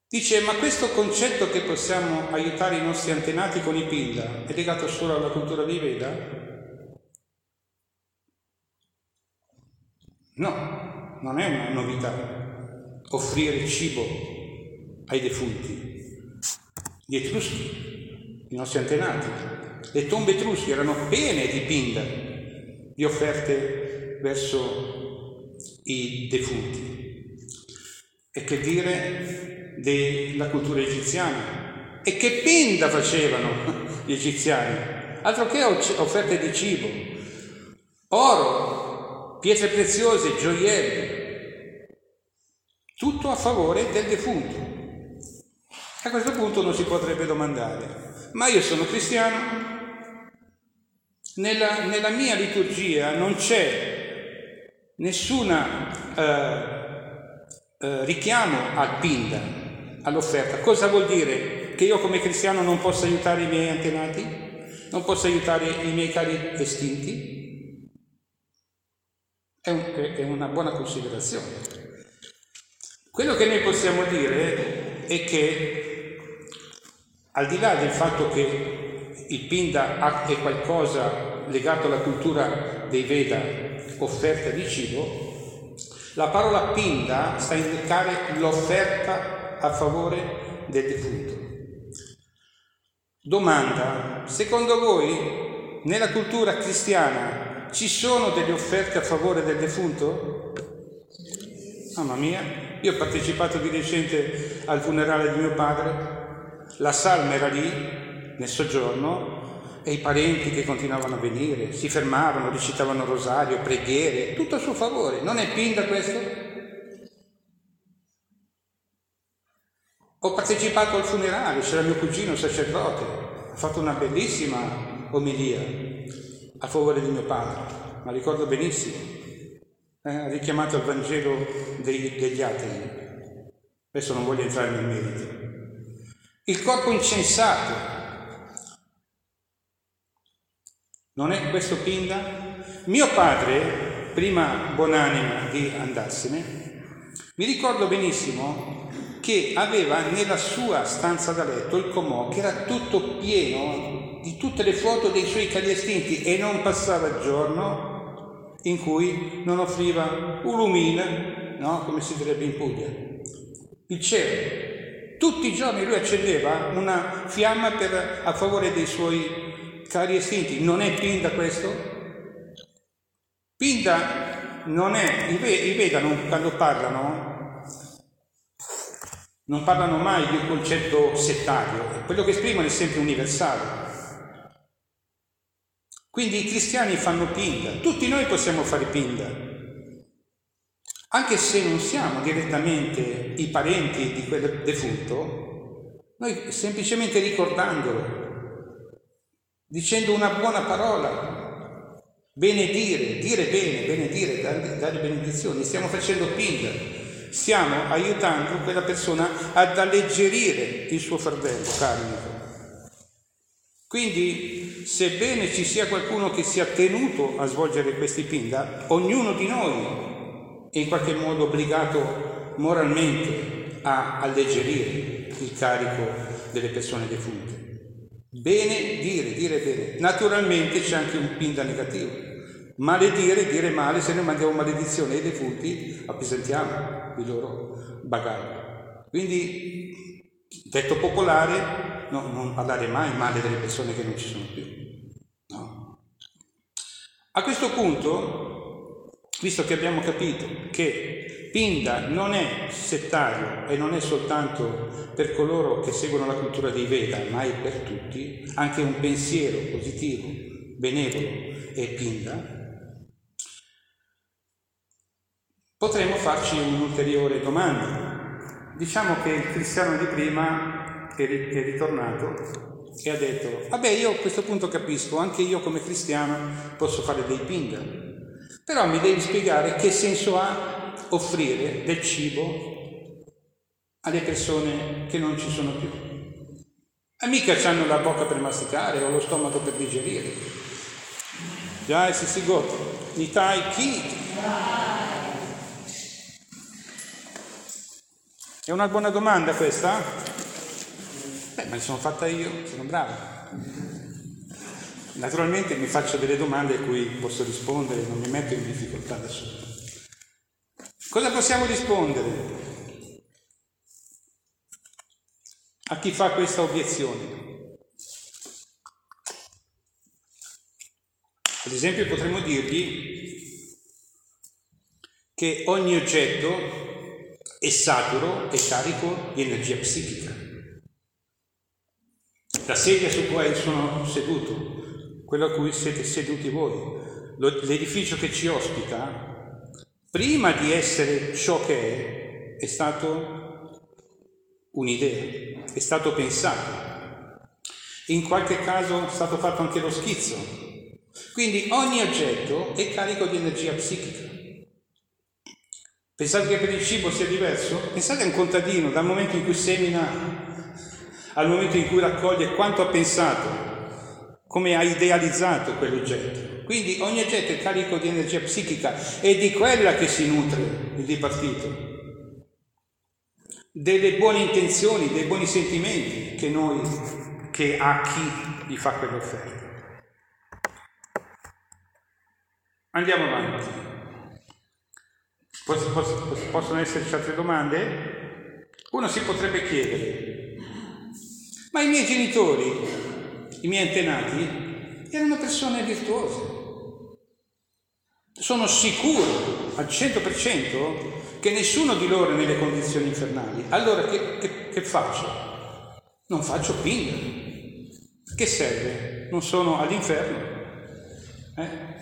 Dice, ma questo concetto che possiamo aiutare i nostri antenati con i Pinda è legato solo alla cultura dei Veda? No, non è una novità offrire cibo ai defunti. Gli Etruschi, i nostri antenati, le tombe etrusche erano piene di Pinda, di offerte verso i defunti. E che dire della cultura egiziana. E che pinda facevano gli egiziani? Altro che offerte di cibo, oro, pietre preziose, gioielli, tutto a favore del defunto. A questo punto uno si potrebbe domandare, ma io sono cristiano, nella, nella mia liturgia non c'è nessuna eh, eh, richiamo al pinda, all'offerta. Cosa vuol dire? Che io come cristiano non posso aiutare i miei antenati? Non posso aiutare i miei cari estinti? È, un, è una buona considerazione. Quello che noi possiamo dire è che al di là del fatto che il Pinda è qualcosa legato alla cultura dei Veda, offerta di cibo, la parola Pinda sta a indicare l'offerta a favore del defunto. Domanda, secondo voi nella cultura cristiana ci sono delle offerte a favore del defunto? Mamma mia, Io ho partecipato di recente al funerale di mio padre, la salma era lì, nel soggiorno, e i parenti che continuavano a venire, si fermavano, recitavano rosario, preghiere, tutto a suo favore. Non è pinda questo? Ho partecipato al funerale, c'era mio cugino sacerdote, ha fatto una bellissima omelia a favore di mio padre, ma ricordo benissimo eh, richiamato al Vangelo dei, degli atei. Adesso non voglio entrare nel merito. Il corpo incensato. Non è questo Pinda? Mio padre, prima buonanima di andarsene, mi ricordo benissimo che aveva nella sua stanza da letto il comò che era tutto pieno di tutte le foto dei suoi cari estinti e non passava giorno in cui non offriva un lumine, no? come si direbbe in Puglia, il cielo. Tutti i giorni lui accendeva una fiamma per, a favore dei suoi cari estinti. Non è Pinda questo? Pinda non è, i Veda non, quando parlano, non parlano mai di un concetto settario, quello che esprimono è sempre universale. Quindi i cristiani fanno pinda, tutti noi possiamo fare pinda, anche se non siamo direttamente i parenti di quel defunto, noi semplicemente ricordandolo, dicendo una buona parola, benedire, dire bene, benedire, dare, benedizioni, stiamo facendo pinda, stiamo aiutando quella persona ad alleggerire il suo fardello karmico. Quindi, sebbene ci sia qualcuno che sia tenuto a svolgere questi pinda, ognuno di noi è in qualche modo obbligato moralmente a alleggerire il carico delle persone defunte. Bene dire, dire bene. Naturalmente c'è anche un pinda negativo. Maledire, dire male, se noi mandiamo maledizione ai defunti, appesentiamo il loro bagaglio. Quindi, detto popolare, no, non parlare mai male delle persone che non ci sono più. No. A questo punto, visto che abbiamo capito che Pinda non è settario e non è soltanto per coloro che seguono la cultura dei Veda, ma è per tutti, anche un pensiero positivo, benevolo è Pinda, potremmo farci un'ulteriore domanda. Diciamo che il cristiano di prima è ritornato e ha detto, vabbè io a questo punto capisco, anche io come cristiano posso fare dei pinda, però mi devi spiegare che senso ha offrire del cibo alle persone che non ci sono più. E mica hanno la bocca per masticare o lo stomaco per digerire. Già, si si goto. Nitai chi? È una buona domanda questa? Beh, me ne sono fatta io, sono bravo. Naturalmente mi faccio delle domande a cui posso rispondere, non mi metto in difficoltà da solo. Cosa possiamo rispondere a chi fa questa obiezione? Ad esempio potremmo dirgli che ogni oggetto è saturo e carico di energia psichica. La sedia su cui sono seduto, quello a cui siete seduti voi, l'edificio che ci ospita, prima di essere ciò che è, è stato un'idea, è stato pensato. In qualche caso è stato fatto anche lo schizzo. Quindi ogni oggetto è carico di energia psichica. Pensate che per il cibo sia diverso? Pensate a un contadino dal momento in cui semina al momento in cui raccoglie quanto ha pensato, come ha idealizzato quell'oggetto. Quindi ogni oggetto è carico di energia psichica e di quella che si nutre il dipartito, delle buone intenzioni, dei buoni sentimenti che noi, che ha chi gli fa quell'offerta. Andiamo avanti. Possono esserci altre domande? Uno si potrebbe chiedere, ma i miei genitori, i miei antenati, erano persone virtuose. Sono sicuro al 100% che nessuno di loro è nelle condizioni infernali, allora che, che, che faccio? Non faccio pinga. Che serve? Non sono all'inferno. Eh?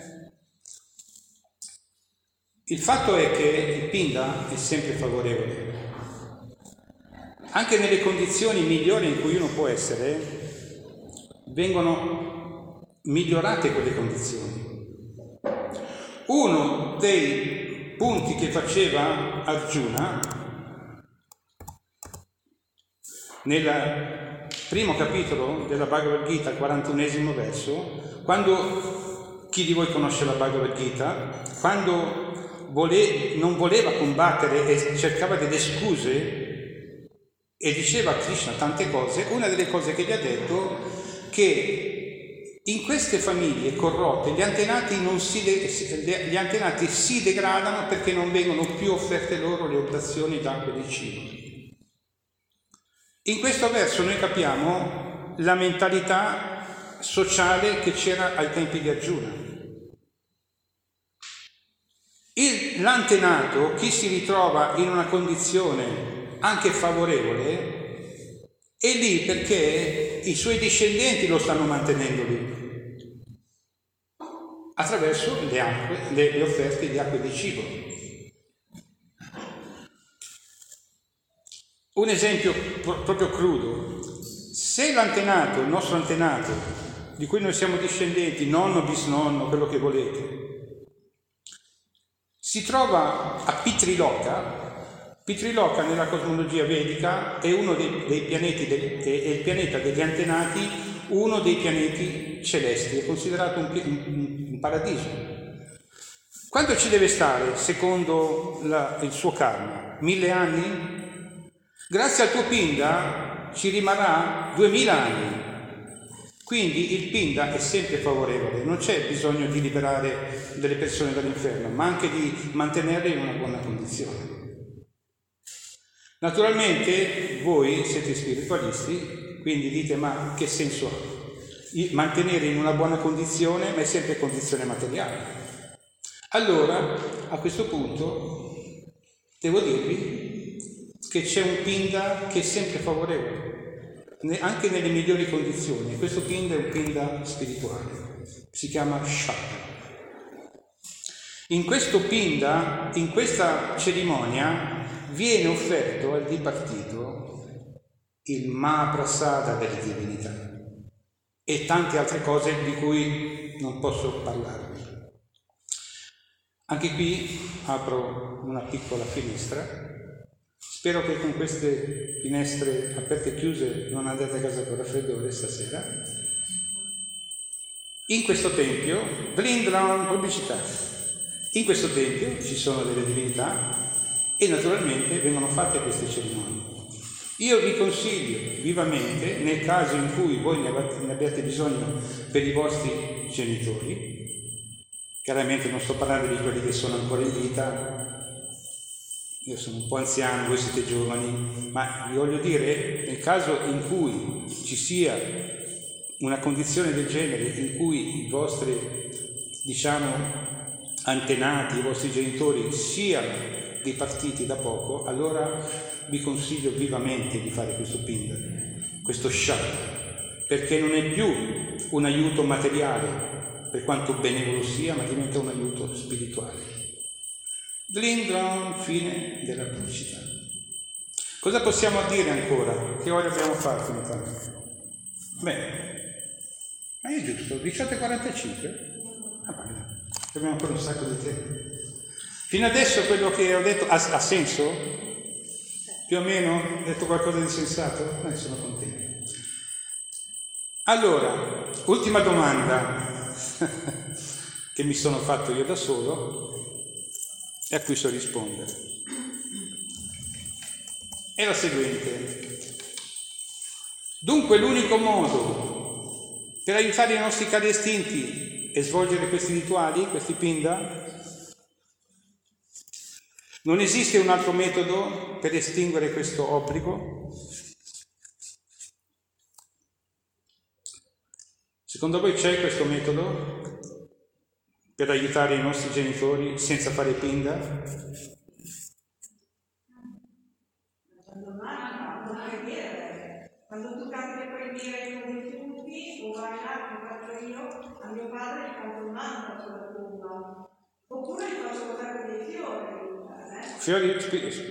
Il fatto è che il Pinda è sempre favorevole. Anche nelle condizioni migliori in cui uno può essere, vengono migliorate quelle condizioni. Uno dei punti che faceva Arjuna nel primo capitolo della Bhagavad Gita, 41 verso, quando chi di voi conosce la Bhagavad Gita, quando vole, non voleva combattere e cercava delle scuse e diceva a Krishna tante cose, una delle cose che gli ha detto che in queste famiglie corrotte gli antenati, si, gli antenati si degradano perché non vengono più offerte loro le oblazioni d'acqua e di cibo. In questo verso noi capiamo la mentalità sociale che c'era ai tempi di Arjuna. Il, l'antenato, chi si ritrova in una condizione anche favorevole, è lì perché i suoi discendenti lo stanno mantenendo lì, attraverso le, acque, le, le offerte di acqua e di cibo. Un esempio proprio crudo. Se l'antenato, il nostro antenato, di cui noi siamo discendenti, nonno, bisnonno, quello che volete, si trova a Pitriloca. Pitriloca nella cosmologia vedica è dei, dei del, è, il pianeta degli antenati, uno dei pianeti celesti, è considerato un, un, un paradiso. Quanto ci deve stare secondo la, il suo karma? Mille anni? Grazie al tuo Pinda ci rimarrà duemila anni. Quindi il Pinda è sempre favorevole, non c'è bisogno di liberare delle persone dall'inferno, ma anche di mantenerle in una buona condizione. Naturalmente voi siete spiritualisti, quindi dite ma che senso ha? Mantenere in una buona condizione, ma è sempre condizione materiale. Allora, a questo punto, devo dirvi che c'è un Pinda che è sempre favorevole anche nelle migliori condizioni. Questo pinda è un pinda spirituale, si chiama Shaka. In questo pinda, in questa cerimonia, viene offerto al dipartito il Mahaprasada delle divinità e tante altre cose di cui non posso parlarvi. Anche qui apro una piccola finestra Spero che con queste finestre aperte e chiuse non andate a casa con raffreddore stasera. In questo tempio, Blindron pubblicità, in questo tempio ci sono delle divinità e naturalmente vengono fatte queste cerimonie. Io vi consiglio vivamente, nel caso in cui voi ne abbiate bisogno per i vostri genitori, chiaramente non sto parlando di quelli che sono ancora in vita, io sono un po' anziano, voi siete giovani, ma vi voglio dire, nel caso in cui ci sia una condizione del genere in cui i vostri, diciamo, antenati, i vostri genitori siano dipartiti da poco, allora vi consiglio vivamente di fare questo pinda, questo shak, perché non è più un aiuto materiale, per quanto benevolo sia, ma diventa un aiuto spirituale. Glindron, fine della pubblicità. Cosa possiamo dire ancora? Che ora abbiamo fatto intanto? Beh, ma è giusto, 18.45? Ah, bene, abbiamo ancora un sacco di tempo. Fino adesso quello che ho detto ha, ha senso? Più o meno? Ho detto qualcosa di sensato? Eh, sono contento. Allora, ultima domanda che mi sono fatto io da solo e a cui so rispondere. È la seguente. Dunque l'unico modo per aiutare i nostri cari estinti è svolgere questi rituali, questi pinda? Non esiste un altro metodo per estinguere questo obbligo? Secondo voi c'è questo metodo? Per aiutare i nostri genitori senza fare pinda? Quando tu canti le preghiere con i vai là, come faccio io, a mio padre gli canto un mantra sulla tomba. Oppure gli faccio portare dei fiori. Eh? Fiori,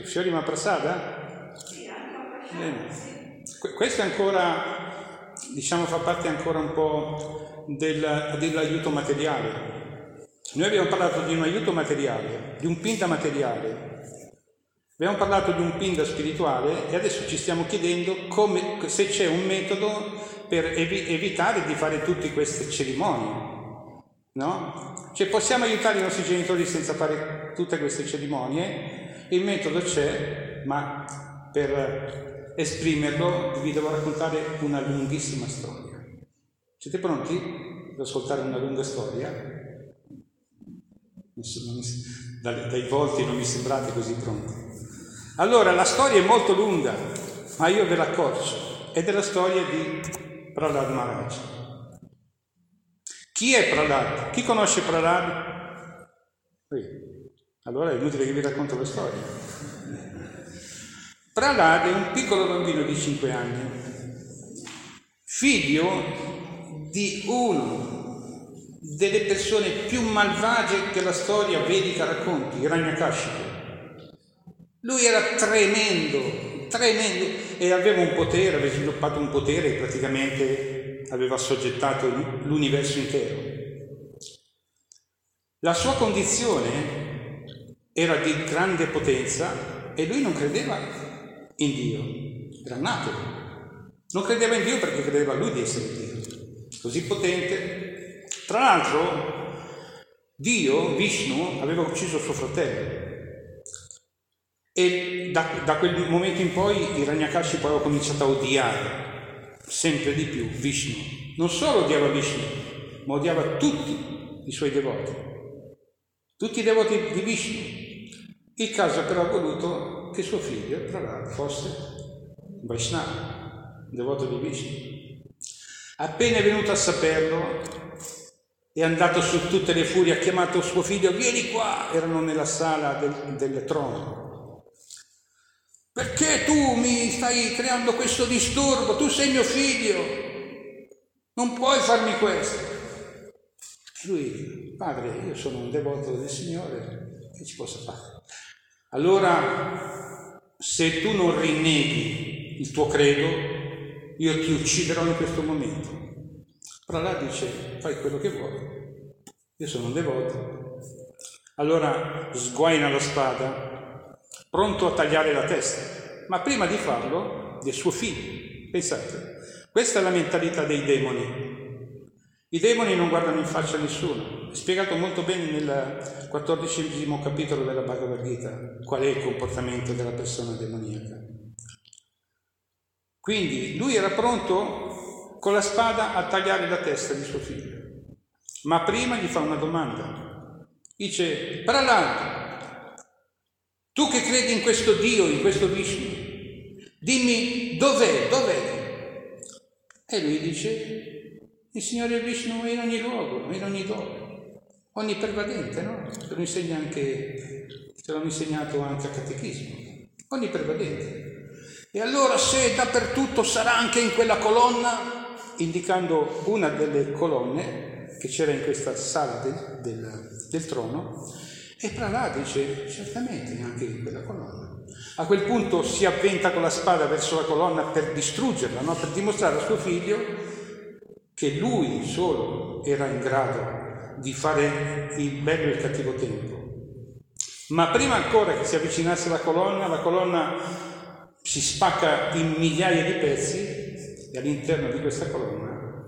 fiori ma prasada? Sì, anche una sì. Questo è ancora, diciamo, fa parte ancora un po' del, dell'aiuto materiale. Noi abbiamo parlato di un aiuto materiale, di un pinda materiale, Abbiamo parlato di un pinda spirituale e adesso ci stiamo chiedendo come, se c'è un metodo per evi- evitare di fare tutte queste cerimonie. No? Cioè possiamo aiutare i nostri genitori senza fare tutte queste cerimonie? Il metodo c'è, ma per esprimerlo vi devo raccontare una lunghissima storia. Siete pronti ad ascoltare una lunga storia? Dai, volti non mi sembrate così pronti. Allora, la storia è molto lunga, ma io ve la accorcio. È della storia di Prahlad Maharaj. Chi è Prahlad? Chi conosce Prahlad? Qui. Allora è inutile che vi racconto la storia. Prahlad è un piccolo bambino di 5 anni, figlio di uno delle persone più malvagie che la storia vedica racconti, Hiranyakashipu. Lui era tremendo, tremendo e aveva un potere, aveva sviluppato un potere e praticamente aveva soggettato l'universo intero. La sua condizione era di grande potenza e lui non credeva in Dio, era nato. Non credeva in Dio perché credeva lui di essere Dio, così potente. Tra l'altro, Dio, Vishnu, aveva ucciso suo fratello e da, da quel momento in poi il Ragnakashi poi ha cominciato a odiare sempre di più Vishnu. Non solo odiava Vishnu, ma odiava tutti i suoi devoti, tutti i devoti di Vishnu. Il caso però ha voluto che suo figlio, Prahlad, fosse Vaishnava, devoto di Vishnu. Appena è venuto a saperlo, è andato su tutte le furie, ha chiamato suo figlio, vieni qua, erano nella sala del, del trono perché tu mi stai creando questo disturbo? Tu sei mio figlio, non puoi farmi questo. Lui, padre, io sono un devoto del Signore, che ci posso fare? Allora, se tu non rinneghi il tuo credo, io ti ucciderò in questo momento. Pralà dice, fai quello che vuoi, io sono un devoto. Allora sguaina la spada pronto a tagliare la testa, ma prima di farlo del suo figlio. Pensate, questa è la mentalità dei demoni. I demoni non guardano in faccia a nessuno. È spiegato molto bene nel quattordicesimo capitolo della Bhagavad Gita qual è il comportamento della persona demoniaca. Quindi lui era pronto con la spada a tagliare la testa di suo figlio. Ma prima gli fa una domanda. Dice, Prahlad, tu che credi in questo Dio, in questo Vishnu, dimmi dov'è, dov'è? E lui dice, il Signore Vishnu è in ogni luogo, in ogni dove, onnipervadente, no? Te lo insegna anche, te l'hanno insegnato anche a catechismo, onnipervadente. E allora se dappertutto sarà anche in quella colonna, indicando una delle colonne che c'era in questa sala del, del, del trono, e Prahlad dice, certamente, anche in quella colonna. A quel punto si avventa con la spada verso la colonna per distruggerla, no? per dimostrare a suo figlio che lui solo era in grado di fare il bello e il cattivo tempo. Ma prima ancora che si avvicinasse alla colonna, la colonna si spacca in migliaia di pezzi e all'interno di questa colonna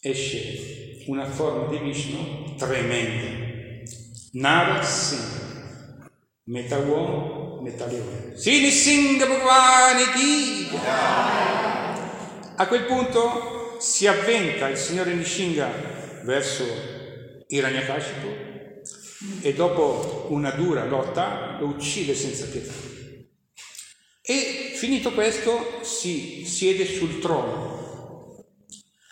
esce una forma di Vishnu tremenda Nara Singh, metà uomo, metà leone. Sini! A quel punto si avventa il signore Nishinga verso Hiranyakashipu e dopo una dura lotta lo uccide senza pietà. E finito questo si siede sul trono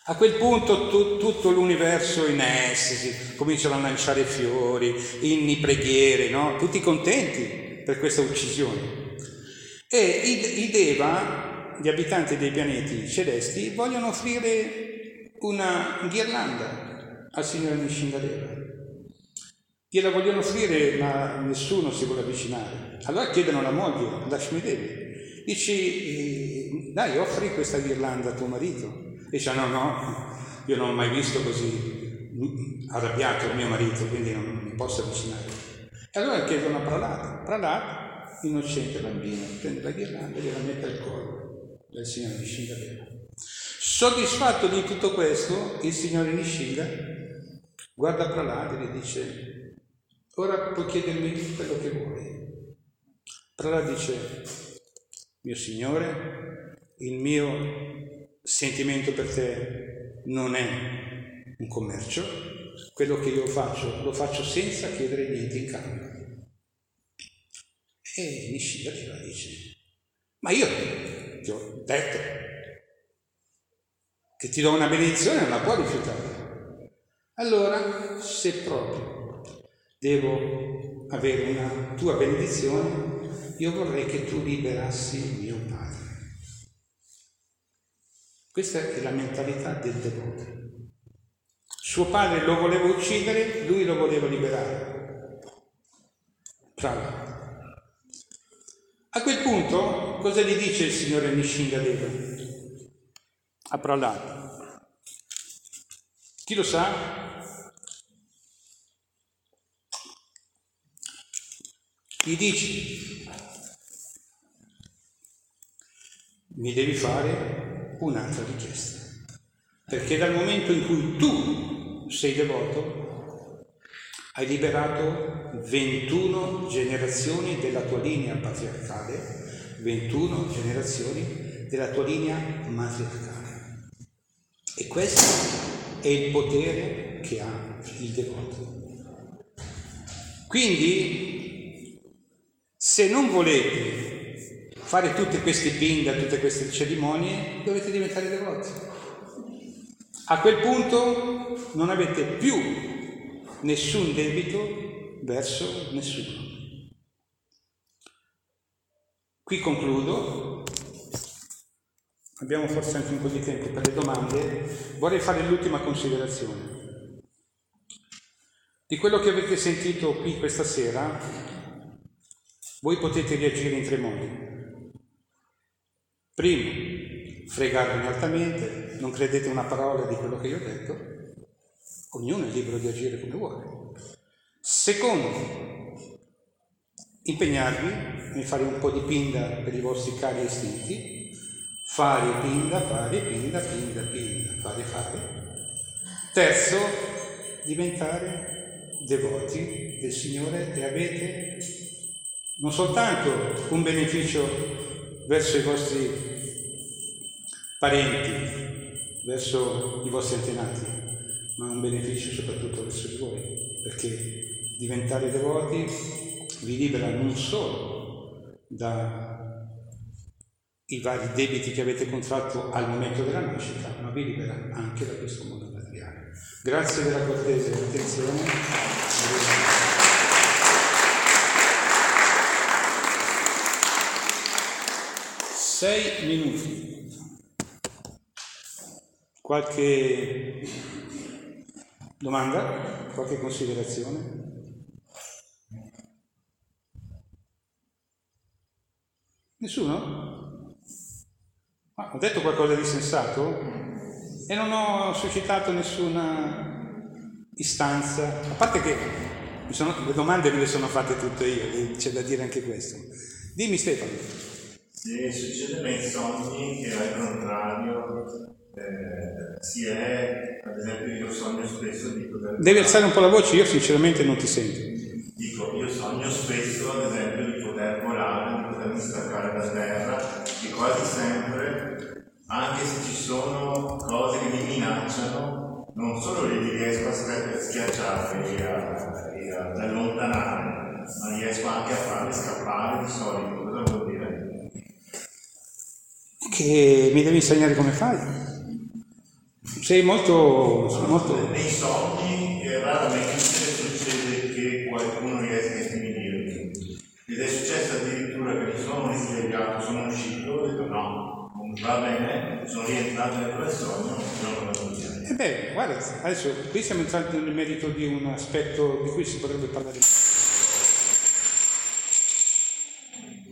a quel punto tu, tutto l'universo in estasi, cominciano a lanciare fiori, inni, preghiere, no? tutti contenti per questa uccisione. E i, i Deva, gli abitanti dei pianeti celesti, vogliono offrire una ghirlanda al signore Nishingadeva. Gliela vogliono offrire, ma nessuno si vuole avvicinare. Allora chiedono alla moglie, Lakshmi Devi, dici, dai, offri questa ghirlanda a tuo marito. Dice, no, no, io non ho mai visto così arrabbiato il mio marito, quindi non mi posso avvicinare. E allora chiedono a Pralat, Pralat, innocente bambino, prende la ghirlanda e gliela mette al collo del signore Nishingadeva. Soddisfatto di tutto questo, il signore Nishinga guarda Pralat e gli dice, Ora puoi chiedermi quello che vuoi. Prala dice, mio Signore, il mio sentimento per te non è un commercio, quello che io faccio lo faccio senza chiedere niente in cambio. E Nishida Deva dice, ma io ti ho detto che ti do una benedizione, non la puoi rifiutare. Allora, se proprio devo avere una tua benedizione, io vorrei che tu liberassi mio padre. Questa è la mentalità del devoto. Suo padre lo voleva uccidere, lui lo voleva liberare. Bravo. A quel punto, cosa gli dice il signore Nishingadeva? A Prahlad. Chi lo sa? Gli dici, mi devi fare un'altra richiesta, perché dal momento in cui tu sei devoto, hai liberato 21 generazioni della tua linea patriarcale, 21 generazioni della tua linea matriarcale. E questo è il potere che ha il devoto. Quindi se non volete fare tutte queste pinda, tutte queste cerimonie, dovete diventare devoti. A quel punto non avete più nessun debito verso nessuno. Qui concludo, abbiamo forse anche un po' di tempo per le domande, vorrei fare l'ultima considerazione. Di quello che avete sentito qui questa sera, voi potete reagire in tre modi. Primo, fregarvene altamente, non credete una parola di quello che io ho detto, ognuno è libero di agire come vuole. Secondo, impegnarvi nel fare un po' di pinda per i vostri cari istinti, fare pinda, fare pinda, pinda, pinda, fare, fare. Terzo, diventare devoti del Signore e avete non soltanto un beneficio verso i vostri parenti, verso i vostri antenati, ma un beneficio soprattutto verso di voi, perché diventare devoti vi libera non solo dai vari debiti che avete contratto al momento della nascita, ma vi libera anche da questo mondo materiale. Grazie della cortese attenzione. Sei minuti. Qualche domanda? Qualche considerazione? Nessuno? Ah, ho detto qualcosa di sensato e non ho suscitato nessuna istanza, a parte che sono, le domande me le sono fatte tutte io, c'è da dire anche questo. Dimmi Stefano. Se succede nei sogni che al contrario eh, si è, ad esempio io sogno spesso di poter... Devi alzare un po' la voce, io sinceramente non ti sento. Dico, io sogno spesso ad esempio di poter volare, di potermi staccare da terra e quasi sempre, anche se ci sono cose che mi minacciano, non solo li riesco a schiacciare e, a, e ad allontanare, ma riesco anche a farli scappare di solito. Che mi devi insegnare come fai. Sei molto... molto... Nei sogni raramente succede che qualcuno riesca a intimidirmi. Ed è successo addirittura che mi sono risvegliato va bene, sono rientrato in quel sogno, non lo E beh, guarda, adesso qui siamo entrati nel merito di un aspetto di cui si potrebbe parlare.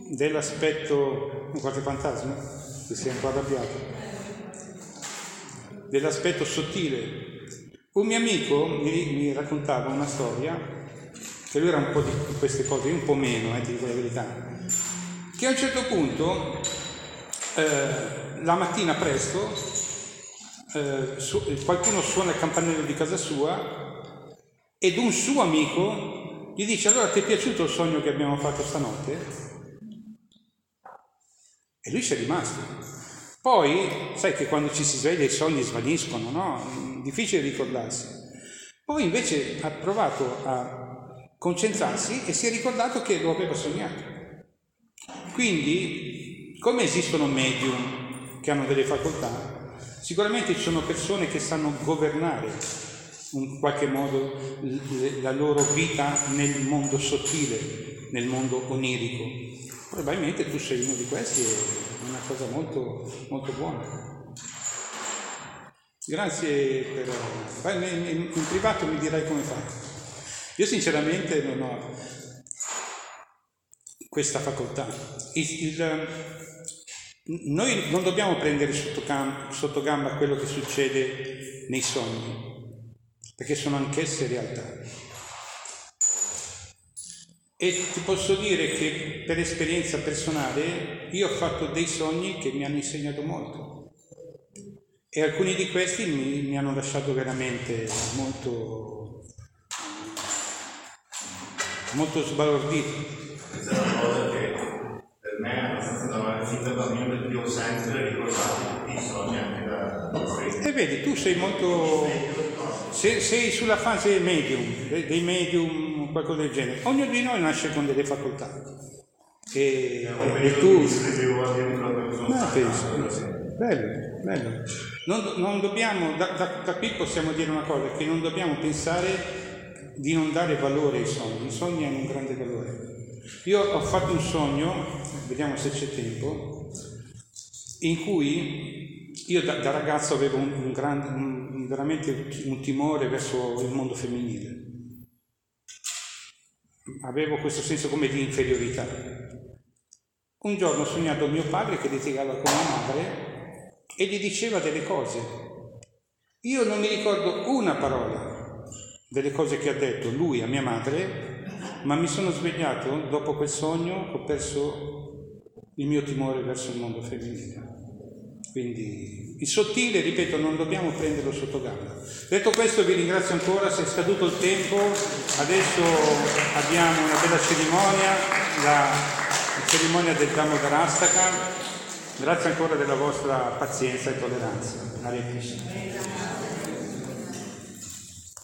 Dell'aspetto, qualche fantasma, che si è un po' arrabbiato. Dell'aspetto sottile. Un mio amico mi, mi raccontava una storia, che lui era un po' di queste cose, un po' meno, eh, ti dico la verità, che a un certo punto, eh, la mattina presto, eh, su, qualcuno suona il campanello di casa sua ed un suo amico gli dice allora ti è piaciuto il sogno che abbiamo fatto stanotte? E lui ci è rimasto. Poi, sai che quando ci si sveglia i sogni svaniscono, no? Difficile ricordarsi. Poi invece ha provato a concentrarsi e si è ricordato che lo aveva sognato. Quindi, come esistono medium che hanno delle facoltà, sicuramente ci sono persone che sanno governare in qualche modo la loro vita nel mondo sottile, nel mondo onirico. Probabilmente tu sei uno di questi, è una cosa molto, molto buona. Grazie per... In, in privato mi dirai come fai. Io sinceramente non ho questa facoltà. Il, il, noi non dobbiamo prendere sotto, cam, sotto gamba quello che succede nei sogni, perché sono anch'esse realtà. E ti posso dire che per esperienza personale io ho fatto dei sogni che mi hanno insegnato molto e alcuni di questi mi, mi hanno lasciato veramente molto, molto sbalordito. Questa è una cosa che per me è abbastanza fin da bambino perché ho sempre ricordato tutti i sogni anche da E vedi, tu sei molto... sei, sei sulla fase medium, dei medium qualcosa del genere. Ognuno di noi nasce con delle facoltà. E, e tu... No, penso, bello, bello. Non, non dobbiamo, da, da, da, qui possiamo dire una cosa, che non dobbiamo pensare di non dare valore ai sogni, i sogni hanno un grande valore. Io ho fatto un sogno, vediamo se c'è tempo, in cui io da, da ragazzo avevo un, un grande, un, veramente un timore verso il mondo femminile avevo questo senso come di inferiorità. Un giorno ho sognato mio padre che litigava con mia madre e gli diceva delle cose. Io non mi ricordo una parola delle cose che ha detto lui a mia madre, ma mi sono svegliato dopo quel sogno, ho perso il mio timore verso il mondo femminile. Quindi il sottile, ripeto, non dobbiamo prenderlo sotto gamba. Detto questo vi ringrazio ancora, se è scaduto il tempo, adesso abbiamo una bella cerimonia, la, cerimonia del Damo Darastaka. Grazie ancora della vostra pazienza e tolleranza. Hare.